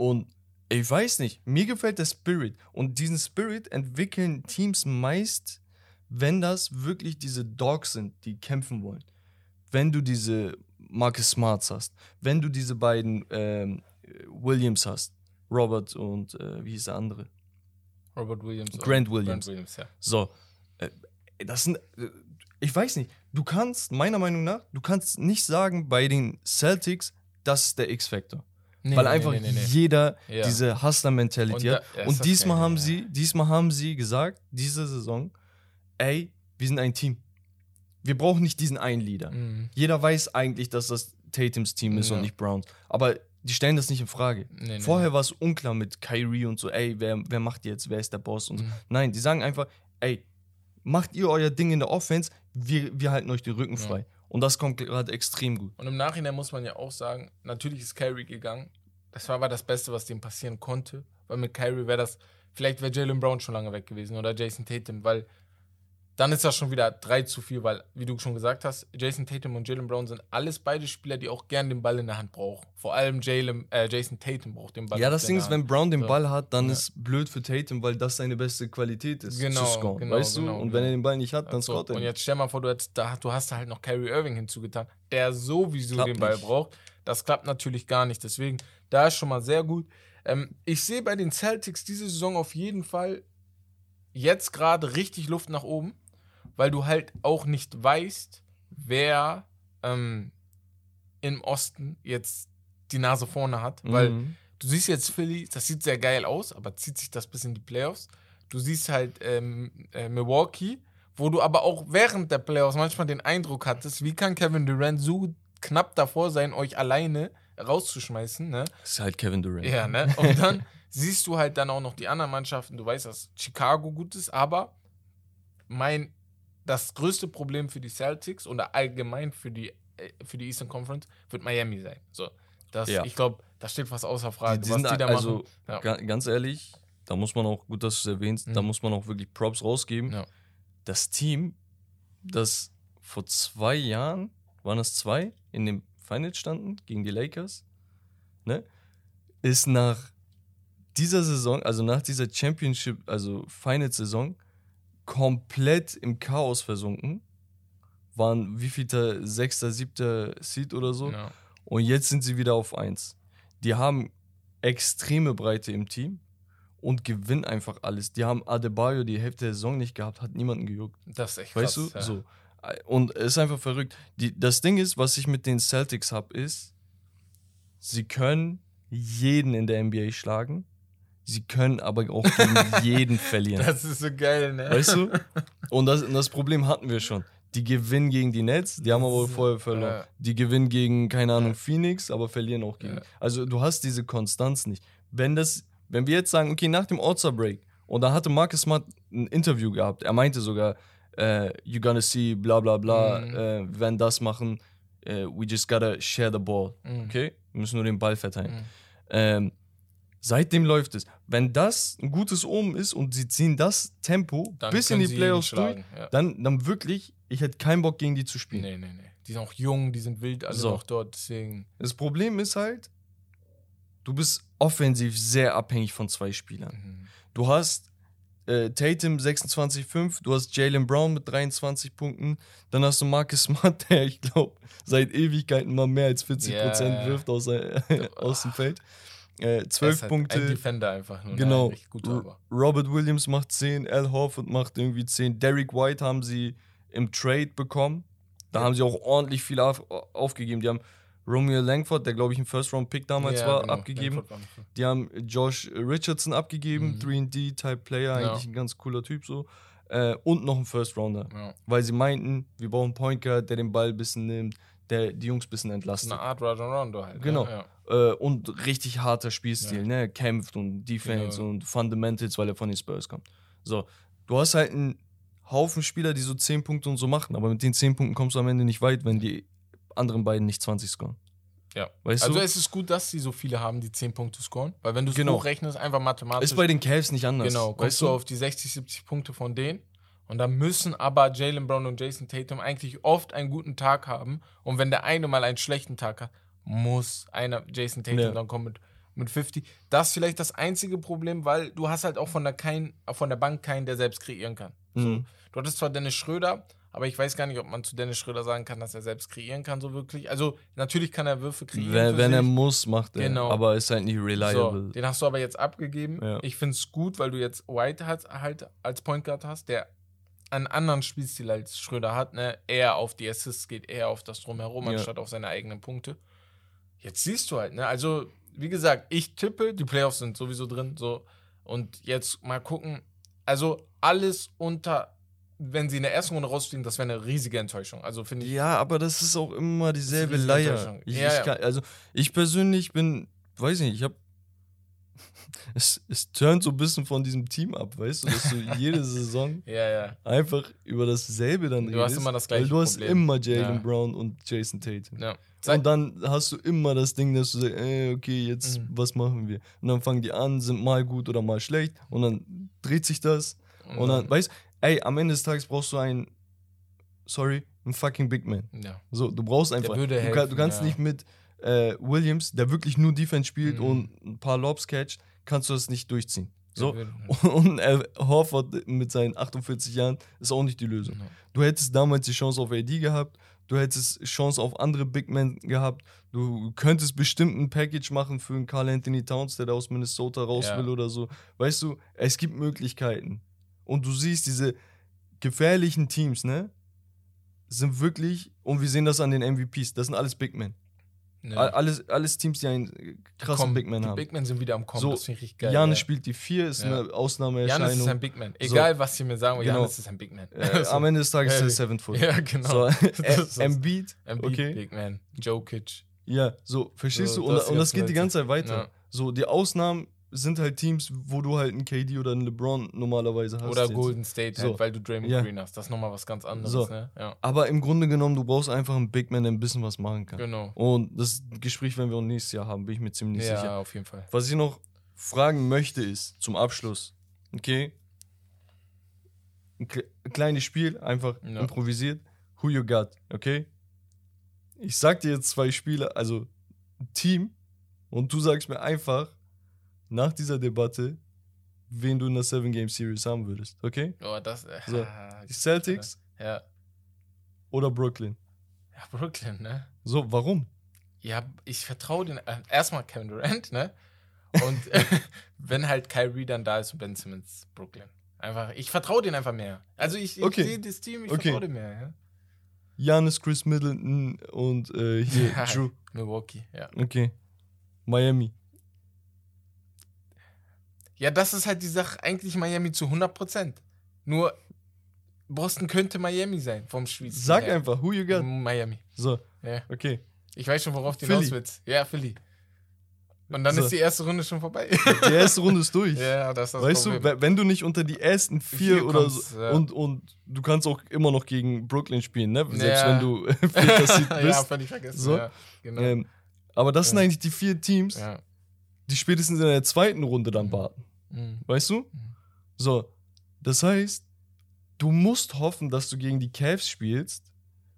Und ich weiß nicht, mir gefällt der Spirit. Und diesen Spirit entwickeln Teams meist, wenn das wirklich diese Dogs sind, die kämpfen wollen. Wenn du diese Marcus Smarts hast, wenn du diese beiden ähm, Williams hast, Robert und äh, wie hieß der andere? Robert Williams. Grant Williams. Grant Williams, ja. So, äh, das sind, äh, ich weiß nicht, du kannst, meiner Meinung nach, du kannst nicht sagen bei den Celtics, das ist der X-Factor. Nee, Weil nee, einfach nee, jeder Ja. diese Hustler-Mentality Und hat. ja, Und diesmal haben ja. sie, diesmal haben sie gesagt, diese Saison, ey, wir sind ein Team. Wir brauchen nicht diesen einen Leader. Mhm. Jeder weiß eigentlich, dass das Tatums Team ist und nicht Browns. Aber die stellen das nicht in Frage. Vorher war es unklar mit Kyrie und so, ey, wer, wer macht jetzt, wer ist der Boss und so. Mhm. Nein, die sagen einfach, ey, macht ihr euer Ding in der Offense, wir, wir halten euch den Rücken frei. Und das kommt gerade extrem gut. Und im Nachhinein muss man ja auch sagen, natürlich ist Kyrie gegangen. Das war aber das Beste, was dem passieren konnte. Weil mit Kyrie wäre das, vielleicht wäre Jalen Brown schon lange weg gewesen oder Jason Tatum, weil dann ist das schon wieder drei zu viel, weil, wie du schon gesagt hast, Jason Tatum und Jalen Brown sind alles beide Spieler, die auch gern den Ball in der Hand brauchen. Vor allem Jalen, äh, Jason Tatum braucht den Ball. Ja, das in Ding ist, wenn. Brown den. Ball hat, dann Ja. ist blöd für Tatum, weil das seine beste Qualität ist, Genau, zu scoren. genau, weißt du? genau, und wenn genau. er den Ball nicht hat, dann So, scoret er und jetzt stell mal vor, du, hättest, da, du hast halt noch Kyrie Irving hinzugetan, der sowieso Klappt den Ball nicht. braucht. Das klappt natürlich gar nicht. Deswegen, da ist schon mal sehr gut. Ähm, ich sehe bei den Celtics diese Saison auf jeden Fall jetzt gerade richtig Luft nach oben, weil du halt auch nicht weißt, wer ähm, im Osten jetzt die Nase vorne hat. Weil Mhm. du siehst jetzt Philly, das sieht sehr geil aus, aber zieht sich das bis in die Playoffs. Du siehst halt ähm, äh, Milwaukee, wo du aber auch während der Playoffs manchmal den Eindruck hattest, wie kann Kevin Durant so knapp davor sein, euch alleine rauszuschmeißen, ne? Das ist halt Kevin Durant. Ja, ne? Und dann siehst du halt dann auch noch die anderen Mannschaften. Du weißt, dass Chicago gut ist, aber mein das größte Problem für die Celtics oder allgemein für die äh, für die Eastern Conference wird Miami sein. So, das, Ja. ich glaube, das steht fast außer Frage, Die, die was sind die da also machen. Ja. ga- ganz ehrlich, da muss man auch, gut, dass du es erwähnst, da Mhm. muss man auch wirklich Props rausgeben. Ja. Das Team, das vor zwei Jahren, waren es zwei, in dem Finals standen gegen die Lakers, ne, ist nach dieser Saison, also nach dieser Championship, also Finals-Saison, komplett im Chaos versunken. Waren wie viel sechster, siebter Seed oder so. Ja. Und jetzt sind sie wieder auf 1. Die haben extreme Breite im Team und gewinnen einfach alles. Die haben Adebayo die Hälfte der Saison nicht gehabt, hat niemanden gejuckt. Das ist echt Weißt krass, du? ja. So. Und es ist einfach verrückt. Die, das Ding ist, was ich mit den Celtics habe, ist, sie können jeden in der NBA schlagen. Sie können aber auch gegen jeden verlieren. Das ist so geil, ne? Weißt du? Und das, und das Problem hatten wir schon. Die gewinnen gegen die Nets, die haben aber vorher verloren. Ja. Die gewinnen gegen, keine Ahnung. Phoenix, aber verlieren auch gegen. Ja. Also du hast diese Konstanz nicht. Wenn das, wenn wir jetzt sagen, okay, nach dem All-Star Break, und da hatte Marcus Smart ein Interview gehabt, er meinte sogar, äh, you gonna see, bla bla bla, Mhm. äh, werden das machen, äh, we just gotta share the ball. Mhm. Okay? Wir müssen nur den Ball verteilen. Mhm. Ähm, seitdem läuft es. Wenn das ein gutes Omen ist und sie ziehen das Tempo Dann bis in die Playoffs durch, ja. dann, dann wirklich, ich hätte keinen Bock gegen die zu spielen. Nee, nee, nee. Die sind auch jung, die sind wild, alle So. noch dort, deswegen. Das Problem ist halt, du bist offensiv sehr abhängig von zwei Spielern. Mhm. Du hast äh, Tatum 26,5, du hast Jalen Brown mit 23 Punkten, dann hast du Marcus Smart, der ich glaube seit Ewigkeiten mal mehr als 40% Ja. wirft aus, äh, aus dem Feld. Äh, Er 12 ist halt Punkte. Ein Defender einfach nur. Genau. Nein, echt gut, aber. Robert Williams macht 10, Al Horford macht irgendwie 10. Derek White haben sie im Trade bekommen. Da Ja. haben sie auch ordentlich viel auf, aufgegeben. Die haben Romeo Langford, der glaube ich ein First-Round-Pick damals Ja, war, genau. abgegeben. Langford Die haben Josh Richardson abgegeben, Mhm. 3D-Type-Player, Ja. eigentlich ein ganz cooler Typ so. Äh, und noch ein First-Rounder. Ja. Weil sie meinten, wir brauchen einen Point Guard, der den Ball ein bisschen nimmt, der die Jungs ein bisschen entlastet. eine Art Rajon Rondo halt. Genau. Ja. Äh, und richtig harter Spielstil, Ja. ne? Kämpft und Defense Genau. und Fundamentals, weil er von den Spurs kommt. So, du hast halt einen Haufen Spieler, die so 10 Punkte und so machen, aber mit den 10 Punkten kommst du am Ende nicht weit, wenn die anderen beiden nicht 20 scoren. Ja. Weißt Also du? es ist gut, dass sie so viele haben, die 10 Punkte scoren. Weil wenn du es Genau. hochrechnest, einfach mathematisch. Ist bei den Cavs nicht anders. genau, kommst weißt du? auf die 60, 70 Punkte von denen. Und dann müssen aber Jalen Brown und Jason Tatum eigentlich oft einen guten Tag haben. Und wenn der eine mal einen schlechten Tag hat, muss einer, Jason Tatum, Ja. dann kommen mit, mit 50. Das ist vielleicht das einzige Problem, weil du hast halt auch von der, kein, von der Bank keinen, der selbst kreieren kann. Mhm. Du hattest zwar Dennis Schröder, aber ich weiß gar nicht, ob man zu Dennis Schröder sagen kann, dass er selbst kreieren kann, so wirklich. Also, natürlich kann er Würfe kreieren. Wenn, wenn er muss, macht er. Genau. Aber ist halt nicht So, reliable. den hast du aber jetzt abgegeben. Ja. Ich finde es gut, weil du jetzt White hat, halt als Point Guard hast, der einen anderen Spielstil als Schröder hat, ne? Eher auf die Assists geht, eher auf das Drumherum, Ja. anstatt auf seine eigenen Punkte. Jetzt siehst du halt, ne? Also, wie gesagt, ich tippe, die Playoffs sind sowieso drin, so. Und jetzt mal gucken. Also, alles unter, wenn sie in der ersten Runde rausfliegen, das wäre eine riesige Enttäuschung. Also, finde ich. Ja, aber das ist auch immer dieselbe Leier. Ich, Ja, ich kann, also ich persönlich bin, weiß nicht, ich habe es, es turnt so ein bisschen von diesem Team ab, weißt du, dass du jede Saison Ja, ja. einfach über dasselbe dann Du hast redest, immer das weil gleiche du hast Problem. immer Jalen Ja. Brown und Jason Tatum. Und dann hast du immer das Ding, dass du sagst, ey, okay, jetzt Mhm. was machen wir? Und dann fangen die an, sind mal gut oder mal schlecht und dann dreht sich das und dann, weißt ey, am Ende des Tages brauchst du einen, sorry, einen fucking Big Man. So, du brauchst einfach. würde du, kann, helfen, du kannst nicht mit äh, Williams, der wirklich nur Defense spielt Mhm. und ein paar Lobs catcht, kannst du das nicht durchziehen. So. Würde- Und äh, Horford mit seinen 48 Jahren ist auch nicht die Lösung. Ja. Du hättest damals die Chance auf AD gehabt, du hättest Chance auf andere Big Men gehabt, du könntest bestimmt ein Package machen für einen Carl Anthony Towns, der da aus Minnesota raus Ja. will oder so. Weißt du, es gibt Möglichkeiten. Und du siehst diese gefährlichen Teams, ne? Sind wirklich, und wir sehen das an den MVPs, das sind alles Big Men. All- Alles, alles Teams, die einen krassen Komm, Big Man die haben. Big Men sind wieder am Kommen, So, das finde ich richtig geil. Janis ja. spielt die 4, ist Ja. eine Ausnahmeerscheinung. Janis ist ein Big Man. So. Egal, was sie mir sagen, Genau. Janis ist ein Big Man. äh, am Ende des Tages ist er Ehrlich. 7 Foot. Ja, genau. So. Embiid, okay. Big Man. Jokic. Ja, so, verstehst So, du? Und das und das geht die ganze ganze Zeit weiter. Ja. So, die Ausnahmen sind halt Teams, wo du halt einen KD oder einen LeBron normalerweise hast. Oder jetzt. Golden State, So. halt, weil du Draymond Ja. Green hast. Das ist nochmal was ganz anderes, So. ne? Ja, Aber im Grunde genommen, du brauchst einfach einen Big Man, der ein bisschen was machen kann. genau. Und das Gespräch werden wir auch nächstes Jahr haben, bin ich mir ziemlich Ja, sicher. auf jeden Fall. Was ich noch fragen möchte, ist zum Abschluss, okay? Ein kle- kleines Spiel, einfach Ja. improvisiert. Who you got, okay? Ich sag dir jetzt zwei Spiele, also ein Team, und du sagst mir einfach nach dieser Debatte, wen du in der Seven Game Series haben würdest, okay? Oh, das. Äh, So, Die Celtics Ja. oder Brooklyn? ja, Brooklyn, ne? So, warum? Ja, ich vertraue den. Äh, erstmal Kevin Durant, ne? Und wenn halt Kyrie dann da ist und Ben Simmons, Brooklyn. Einfach, ich vertraue denen einfach mehr. Also ich, ich Okay. sehe das Team, ich Okay. vertraue dem mehr, ja. Janis, Chris Middleton und äh, hier Ja. Drew. Milwaukee, ja. Okay. Miami. Ja, das ist halt die Sache, eigentlich Miami zu 100%. Nur Boston könnte Miami sein, vom Spiel. Sag her. einfach, who you got? Miami. So, Ja. okay. Ich weiß schon, worauf du hinaus willst. Ja, Philly. Und dann So. ist die erste Runde schon vorbei. Die erste Runde ist durch. ja, das ist das weißt du, Problem. we- wenn du nicht unter die ersten vier, Vier oder kommst, so ja. und, und du kannst auch immer noch gegen Brooklyn spielen, ne? Selbst Ja. wenn du Seed ja, bist. völlig vergessen. So. Ja, genau. ähm, aber das sind eigentlich die vier Teams, die spätestens in der zweiten Runde dann warten. Mhm. Weißt du? So, das heißt, du musst hoffen, dass du gegen die Cavs spielst,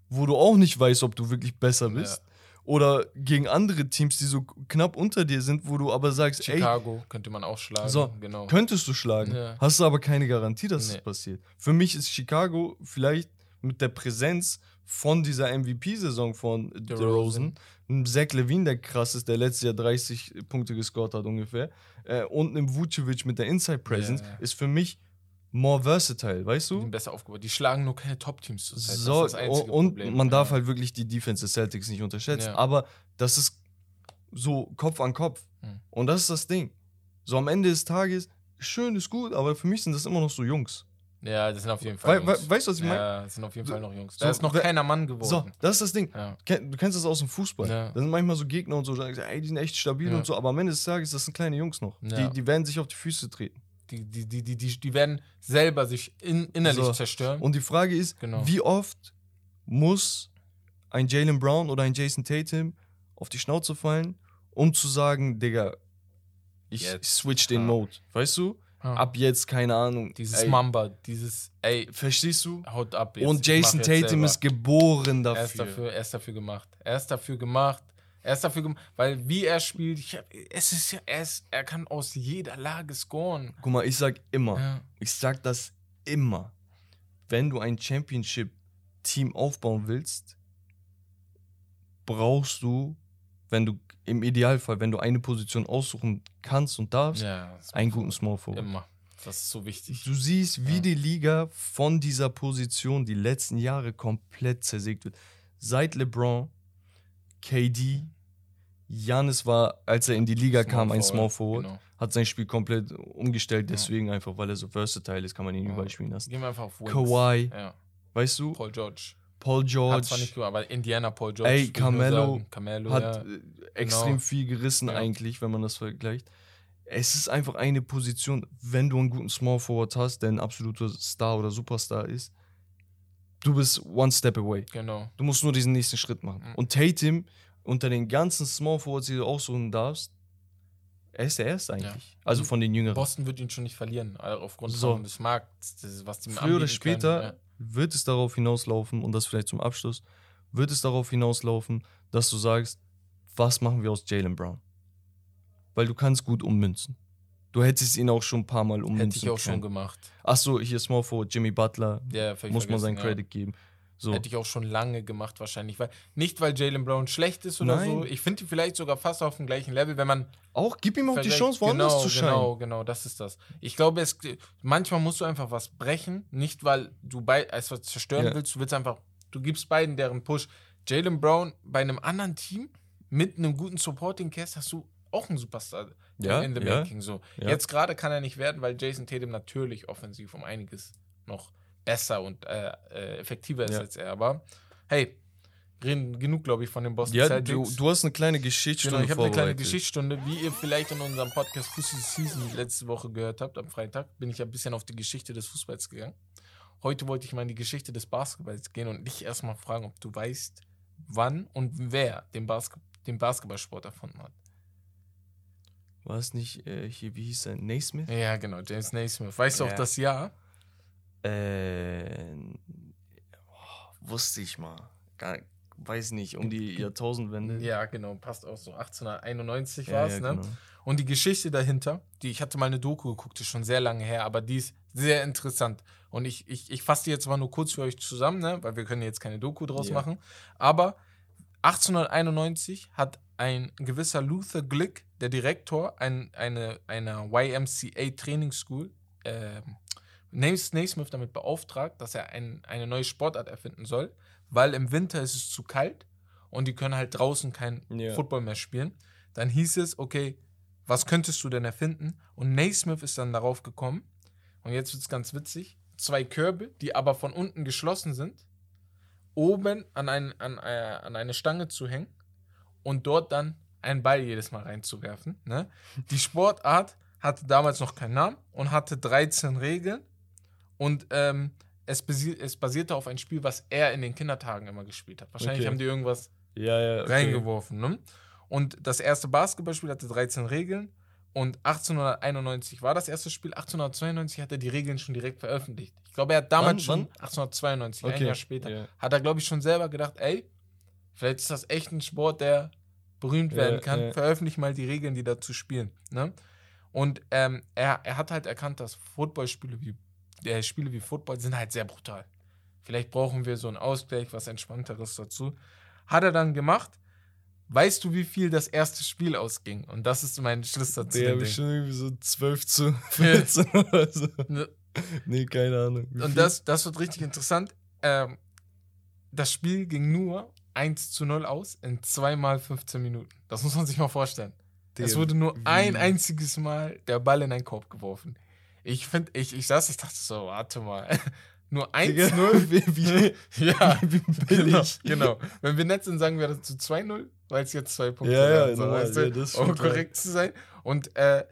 wo du auch nicht weißt, ob du wirklich besser Ja. bist. Oder gegen andere Teams, die so knapp unter dir sind, wo du aber sagst, ey, Chicago könnte man auch schlagen. So, genau. könntest du schlagen. Ja. Hast du aber keine Garantie, dass Nee. es passiert. Für mich ist Chicago vielleicht mit der Präsenz von dieser MVP-Saison von DeRozan, ein Zach Levine, der krass ist, der letztes Jahr 30 Punkte gescored hat ungefähr, äh, und einem Vucevic mit der Inside Presence, Ja, ja. ist für mich more versatile, weißt Die du? sind besser aufgebaut. Die schlagen nur keine Top-Teams zurzeit. So, das ist das einzige und Problem. man darf halt wirklich die Defense des Celtics nicht unterschätzen. Ja. Aber das ist so Kopf an Kopf. Hm. Und das ist das Ding. So am Ende des Tages, schön ist gut, aber für mich sind das immer noch so Jungs. Ja, das sind auf jeden Fall. Wei- Jungs. weißt du, was ich meine? Ja, das sind auf jeden So- Fall noch Jungs. so, Da ist noch keiner Mann geworden. So, das ist das Ding. Ja. Du kennst das aus dem Fußball. Ja. Da sind manchmal so Gegner und so, sagst du, ey, die sind echt stabil Ja. und so, aber am Ende des Tages, das sind kleine Jungs noch. Die, die werden sich auf die Füße treten. Die, die, die, die, die, die werden selber sich in, innerlich So. zerstören. Und die Frage ist, Genau. wie oft muss ein Jalen Brown oder ein Jason Tatum auf die Schnauze fallen, um zu sagen, Digga, ich Jetzt. switch den. Mode. Weißt du? Ja. Ab jetzt, keine Ahnung. Dieses ey, Mamba, dieses, ey, Verstehst du? haut ab. Jetzt, Und Jason Tatum selber. ist geboren Er ist dafür. dafür, er ist dafür gemacht. Er ist dafür gemacht. Er ist dafür gemacht, weil wie er spielt, hab, es ist ja, er, ist, er kann aus jeder Lage scoren. Guck mal, ich sag immer, Ja. ich sag das immer. Wenn du ein Championship-Team aufbauen willst, brauchst du, wenn du im Idealfall, wenn du eine Position aussuchen kannst und darfst, Ja, einen guten Small Forward. Immer. Das ist so wichtig. Du siehst, wie Ja. die Liga von dieser Position die letzten Jahre komplett zersägt wird. Seit LeBron, KD, Janis war, als er in die Liga kam, ein Small Forward, Genau. hat sein Spiel komplett umgestellt, Ja. deswegen einfach, weil er so versatile ist, kann man ihn Ja. überall spielen lassen. Gehen wir einfach auf Wings. Kawhi, Ja. weißt du, Paul George. Paul Hat George zwar nicht gemacht, aber Indiana Paul George. Ey, Carmelo. Carmelo, hat ja. äh, extrem Genau. viel gerissen Ja. eigentlich, wenn man das vergleicht. es ist einfach eine Position, wenn du einen guten Small Forward hast, der ein absoluter Star oder Superstar ist, du bist one step away. Genau. Du musst nur diesen nächsten Schritt machen. Mhm. Und Tatum, unter den ganzen Small Forwards, die du aussuchen darfst, er ist der Erste eigentlich. Also von den Jüngeren. Boston wird ihn schon nicht verlieren, aufgrund So. des Markts, was die Früher oder später können, wird es darauf hinauslaufen, und das vielleicht zum Abschluss, wird es darauf hinauslaufen, dass du sagst, was machen wir aus Jalen Brown? Weil du kannst gut ummünzen. Du hättest ihn auch schon ein paar Mal ummünzen Hätte ich auch schon können. gemacht. Achso, hier Small Forward, Jimmy Butler, Ja, muss man seinen vergessen, ja. Credit geben. So. Hätte ich auch schon lange gemacht, wahrscheinlich. Weil, nicht, weil Jalen Brown schlecht ist oder Nein. so. Ich finde ihn vielleicht sogar fast auf dem gleichen Level, wenn man. Auch, gib ihm auch die Chance, woanders genau, zu scheinen. Genau, genau, das ist das. Ich glaube, es, manchmal musst du einfach was brechen. Nicht, weil du bei, etwas zerstören Ja. willst. Du willst einfach. Du gibst beiden deren Push. Jalen Brown bei einem anderen Team mit einem guten Supporting Cast hast du auch einen Superstar Ja, in the ja, making. So. ja. Jetzt gerade kann er nicht werden, weil Jason Tatum natürlich offensiv um einiges noch besser und äh, äh, effektiver ist Ja. als er. Aber hey, reden genug, glaube ich, von den Boston Ja, Celtics. du, du hast eine kleine Geschichtsstunde Genau, ich habe eine kleine. Geschichtsstunde. Wie ihr vielleicht in unserem Podcast Fußball Season letzte Woche gehört habt, am Freitag, bin ich ja ein bisschen auf die Geschichte des Fußballs gegangen. Heute wollte ich mal in die Geschichte des Basketballs gehen und dich erstmal fragen, ob du weißt, wann und wer den, Basket den Basketballsport erfunden hat. War es nicht äh, hier, wie hieß er, Naismith? Ja, genau, James Naismith. Weißt du auch Ja. das Jahr? Äh, oh, wusste ich mal. Gar, weiß nicht, um die Jahrtausendwende. Ja, genau, passt auch so. 1891 Ja, war es, ja, ne? genau. Und die Geschichte dahinter, die ich hatte mal eine Doku geguckt, ist schon sehr lange her, aber die ist sehr interessant. Und ich, ich, ich fasse die jetzt mal nur kurz für euch zusammen, ne? weil wir können jetzt keine Doku draus Ja. machen. Aber 1891 hat ein gewisser Luther Glick, der Direktor ein, eine, einer YMCA Training School, Names- Naismith damit beauftragt, dass er ein, eine neue Sportart erfinden soll, weil im Winter ist es zu kalt und die können halt draußen kein Ja. Football mehr spielen. Dann hieß es, okay, was könntest du denn erfinden? Und Naismith ist dann darauf gekommen, und jetzt wird es ganz witzig, zwei Körbe, die aber von unten geschlossen sind, oben an, ein, an, äh, an eine Stange zu hängen und dort dann einen Ball jedes Mal reinzuwerfen. Ne? Die Sportart hatte damals noch keinen Namen und hatte 13 Regeln und ähm, es, basi es basierte auf ein Spiel, was er in den Kindertagen immer gespielt hat. Wahrscheinlich Okay. haben die irgendwas Ja, ja. Okay. reingeworfen. Ne? Und das erste Basketballspiel hatte 13 Regeln. Und 1891 war das erste Spiel. 1892 hat er die Regeln schon direkt veröffentlicht. Ich glaube, er hat damals Wann- schon, wann? 1892, ein Okay, Jahr später, ja. hat er, glaube ich, schon selber gedacht, ey, vielleicht ist das echt ein Sport, der berühmt werden Ja, kann. ja. Veröffentlich mal die Regeln, die dazu spielen. Ne? Und ähm, er, er hat halt erkannt, dass Footballspiele wie, äh, Spiele wie Football sind halt sehr brutal. Vielleicht brauchen wir so einen Ausgleich, was Entspannteres dazu. Hat er dann gemacht. Weißt du, wie viel das erste Spiel ausging? Und das ist mein Schluss dazu. Dem Ding. schon irgendwie so 12 zu 14 oder so. Ne? Nee, keine Ahnung. Wie Und viel? das, das wird richtig interessant. Ähm, das Spiel ging nur 1 zu 0 aus in zweimal 15 Minuten. Das muss man sich mal vorstellen. es Der- wurde nur ein einziges Mal der Ball in einen Korb geworfen. Ich finde, ich, ich saß, ich dachte so, warte mal. Nur Digga, 1-0. wie, wie, ja, wie genau, billig. genau. Wenn wir nett sind, sagen wir das zu 2-0, weil es jetzt zwei Punkte Ja, ja, waren, so, normal, weißt du, ja, um schon klar. korrekt zu sein. Und äh,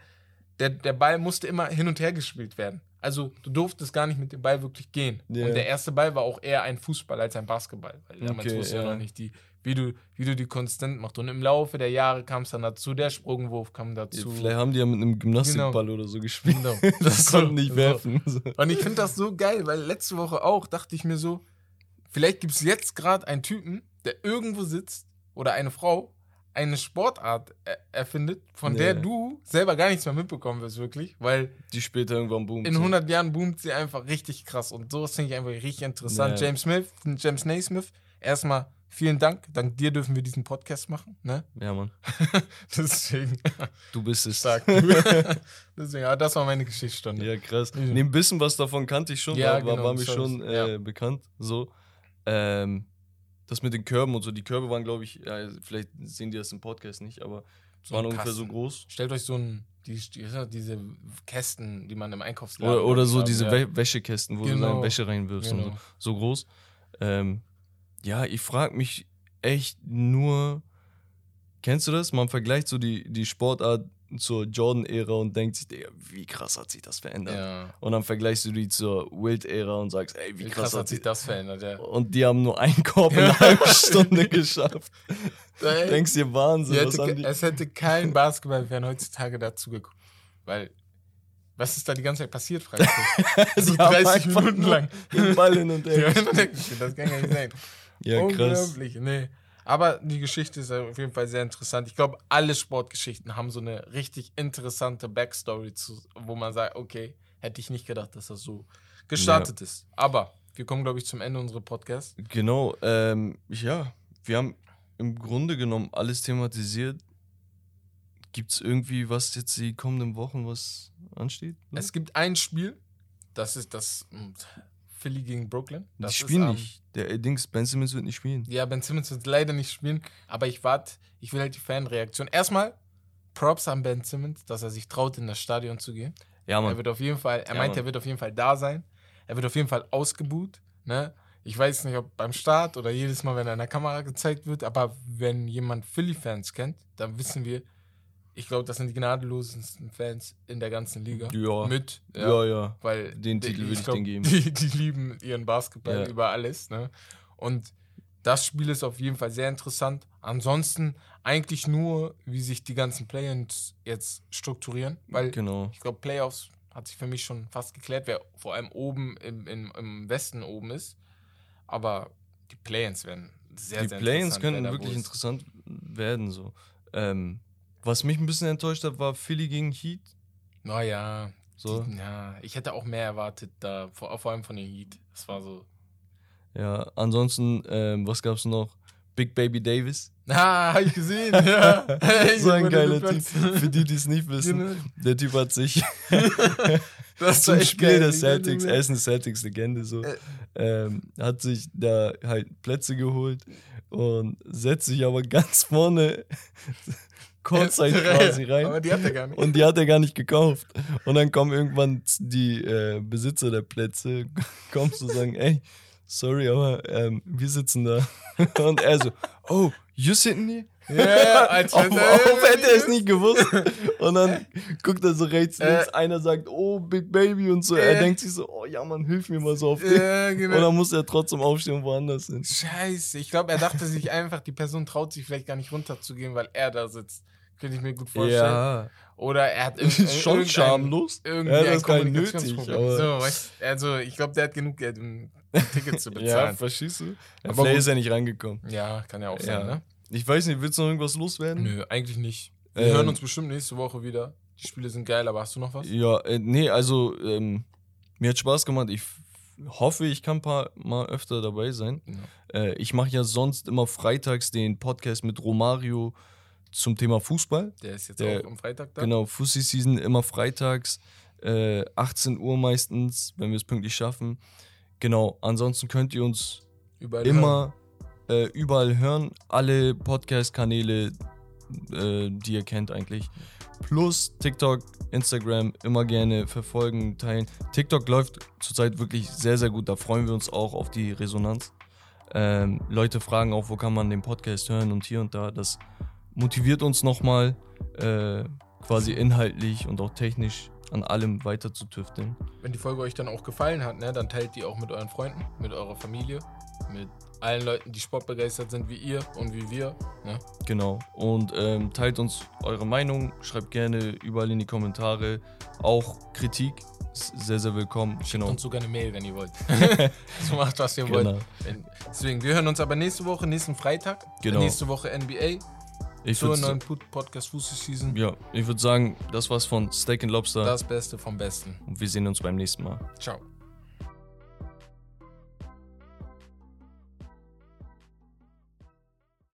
der, der Ball musste immer hin und her gespielt werden. Also du durftest gar nicht mit dem Ball wirklich gehen. Ja. Und der erste Ball war auch eher ein Fußball als ein Basketball. Weil damals Okay, wusste ja ja. noch nicht, die, wie, du, wie du die konstant machst. Und im Laufe der Jahre kam es dann dazu, der Sprungwurf kam dazu. Vielleicht haben die ja mit einem Gymnastikball oder so gespielt. Genau. Das konnten nicht so. werfen. So. Und ich finde das so geil, weil letzte Woche auch dachte ich mir so, vielleicht gibt es jetzt gerade einen Typen, der irgendwo sitzt oder eine Frau eine Sportart er erfindet, von der Nee. du selber gar nichts mehr mitbekommen wirst, wirklich, weil Die später irgendwann boomt. in so. 100 Jahren boomt sie einfach richtig krass und sowas finde ich einfach richtig interessant. Ja. James Smith, James Naismith, erstmal vielen Dank, dank dir dürfen wir diesen Podcast machen, ne? Ja, Mann. Deswegen, Du bist es. stark. Deswegen, ja, das war meine Geschichtsstunde. Ja, krass. Mhm. Nee, ein bisschen was davon kannte ich schon, Ja, war, genau, war mir schon äh, bekannt. So. Ähm, das mit den Körben und so, die Körbe waren, glaube ich, ja, vielleicht sehen die das im Podcast nicht, aber So waren ungefähr so groß. Stellt euch so ein, die, die, diese Kästen, die man im Einkaufsladen Oder, oder so haben, diese ja. Wä Wäschekästen, wo du Genau. deine Wäsche reinwirfst und Genau. so. So groß. Ähm, ja, ich frage mich echt nur, kennst du das? Man vergleicht so die, die Sportart zur Jordan-Ära und denkt sich, Digga, wie krass hat sich das verändert. Ja. Und dann vergleichst du die zur Wild-Ära und sagst, ey, wie, Wie krass, krass hat sich das verändert, ja. Und die haben nur einen Korb in einer halben Stunde geschafft. Denkst dir Wahnsinn, hätte, es hätte kein Basketball-Fan heutzutage dazu geguckt. Weil, was ist da die ganze Zeit passiert, fragst du? So Die haben 30 einfach Minuten lang. Den Ball hin und her. Das kann ja nicht sein. Ja, krass. Unglaublich, nee. Aber die Geschichte ist auf jeden Fall sehr interessant. Ich glaube, alle Sportgeschichten haben so eine richtig interessante Backstory, zu, wo man sagt, okay, hätte ich nicht gedacht, dass das so gestartet ist. Aber wir kommen, glaube ich, zum Ende unseres Podcasts. Genau, ähm, ja, wir haben im Grunde genommen alles thematisiert. Gibt es irgendwie was jetzt die kommenden Wochen, was ansteht? Es gibt ein Spiel, das ist das Philly gegen Brooklyn. die Das spielen ist am- nicht. Der äh, Dings, Ben Simmons wird nicht spielen. Ja, Ben Simmons wird leider nicht spielen, aber ich warte, ich will halt die Fanreaktion. Erstmal Props an Ben Simmons, dass er sich traut, in das Stadion zu gehen. Ja, Er Mann. wird auf jeden Fall, er Ja, meint, Mann. er wird auf jeden Fall da sein. Er wird auf jeden Fall ausgebuht. Ne? Ich weiß nicht, ob beim Start oder jedes Mal, wenn er in der Kamera gezeigt wird, aber wenn jemand Philly-Fans kennt, dann wissen wir, ich glaube, das sind die gnadenlosesten Fans in der ganzen Liga. Ja. Mit. Ja, ja. Weil Den die- Titel würde ich glaub, denen geben. Die, die lieben ihren Basketball Ja. über alles. Ne? Und das Spiel ist auf jeden Fall sehr interessant. Ansonsten eigentlich nur, wie sich die ganzen Play-ins jetzt strukturieren. Weil Genau. ich glaube, Playoffs hat sich für mich schon fast geklärt, wer vor allem oben im, im, im Westen oben ist. Aber die Play-ins werden sehr, Die sehr Play-ins interessant, könnten wer da wirklich interessant werden. So. Ähm, was mich ein bisschen enttäuscht hat, war Philly gegen Heat. Naja, So. die, ja, ich hätte auch mehr erwartet, da, vor, vor allem von den Heat. Das war so. Ja, ansonsten, ähm, was gab's noch? Big Baby Davis. Ah, hab ich gesehen, ja. Hey, so ein geiler Typ. Für die, die es nicht wissen. Genau. Der Typ hat sich Das zum Spiel geil, der Celtics, er ist eine Celtics-Legende, so, Äh. ähm, hat sich da halt Plätze geholt und setzt sich aber ganz vorne Kurzzeit quasi rein. Aber die hat er gar nicht. Und die hat er gar nicht gekauft. Und dann kommen irgendwann die äh, Besitzer der Plätze, kommen zu sagen, ey, sorry, aber ähm, wir sitzen da. Und er so, oh, you sitting here? Ja, als Auf, auf hätte er es nicht gewusst. Und dann guckt er so rechts, Äh. links, einer sagt, oh, Big Baby und so. Er Äh. denkt sich so, oh ja, Mann, hilf mir mal so auf den. Ja, genau. Und dann muss er trotzdem aufstehen und woanders hin. Scheiße, ich glaube, er dachte sich einfach, die Person traut sich vielleicht gar nicht runterzugehen, weil er da sitzt. Könnte ich mir gut vorstellen. Ja, Oder er hat ist schon schamlos. Irgendwie Ja, ein das nicht Kommunikationsproblem. nötig, so, weißt, also ich glaube, der hat genug Geld, um Tickets zu Ja, bezahlen. verstehst du? Ja, Aber vielleicht ist er nicht reingekommen. Ja, kann ja auch sein, Ja. ne? Ich weiß nicht, willst du noch irgendwas loswerden? Nö, eigentlich nicht. Wir Ähm. hören uns bestimmt nächste Woche wieder. Die Spiele sind geil, aber hast du noch was? Ja, äh, nee, also ähm, mir hat Spaß gemacht. Ich hoffe, ich kann ein paar Mal öfter dabei sein. Ja. Äh, ich mache ja sonst immer freitags den Podcast mit Romario zum Thema Fußball. Der ist jetzt Der- auch am Freitag da. Genau, Fussi Season immer freitags, äh, 18 Uhr meistens, wenn wir es pünktlich schaffen. Genau, ansonsten könnt ihr uns Überall immer äh, überall hören. Alle Podcast-Kanäle, äh, die ihr kennt eigentlich. Plus TikTok, Instagram, immer gerne verfolgen, teilen. TikTok läuft zurzeit wirklich sehr, sehr gut. Da freuen wir uns auch auf die Resonanz. Ähm, Leute fragen auch, wo kann man den Podcast hören und hier und da. Das motiviert uns nochmal, äh, quasi inhaltlich und auch technisch an allem weiter zu tüfteln. Wenn die Folge euch dann auch gefallen hat, ne, dann teilt die auch mit euren Freunden, mit eurer Familie, mit allen Leuten, die sportbegeistert sind wie ihr und wie wir. Ne? Genau. Und ähm, teilt uns eure Meinung, schreibt gerne überall in die Kommentare. Auch Kritik ist sehr, sehr willkommen. Genau. Und sogar eine Mail, wenn ihr wollt. so macht, was ihr Genau. wollt. Deswegen, wir hören uns aber nächste Woche, nächsten Freitag. Genau. Nächste Woche NBA Ich zur würde neuen Podcast Fußball Season. ja, ich würd sagen, das war's von Steak and Lobster Das Beste vom Besten. und wir sehen uns beim nächsten Mal. Ciao.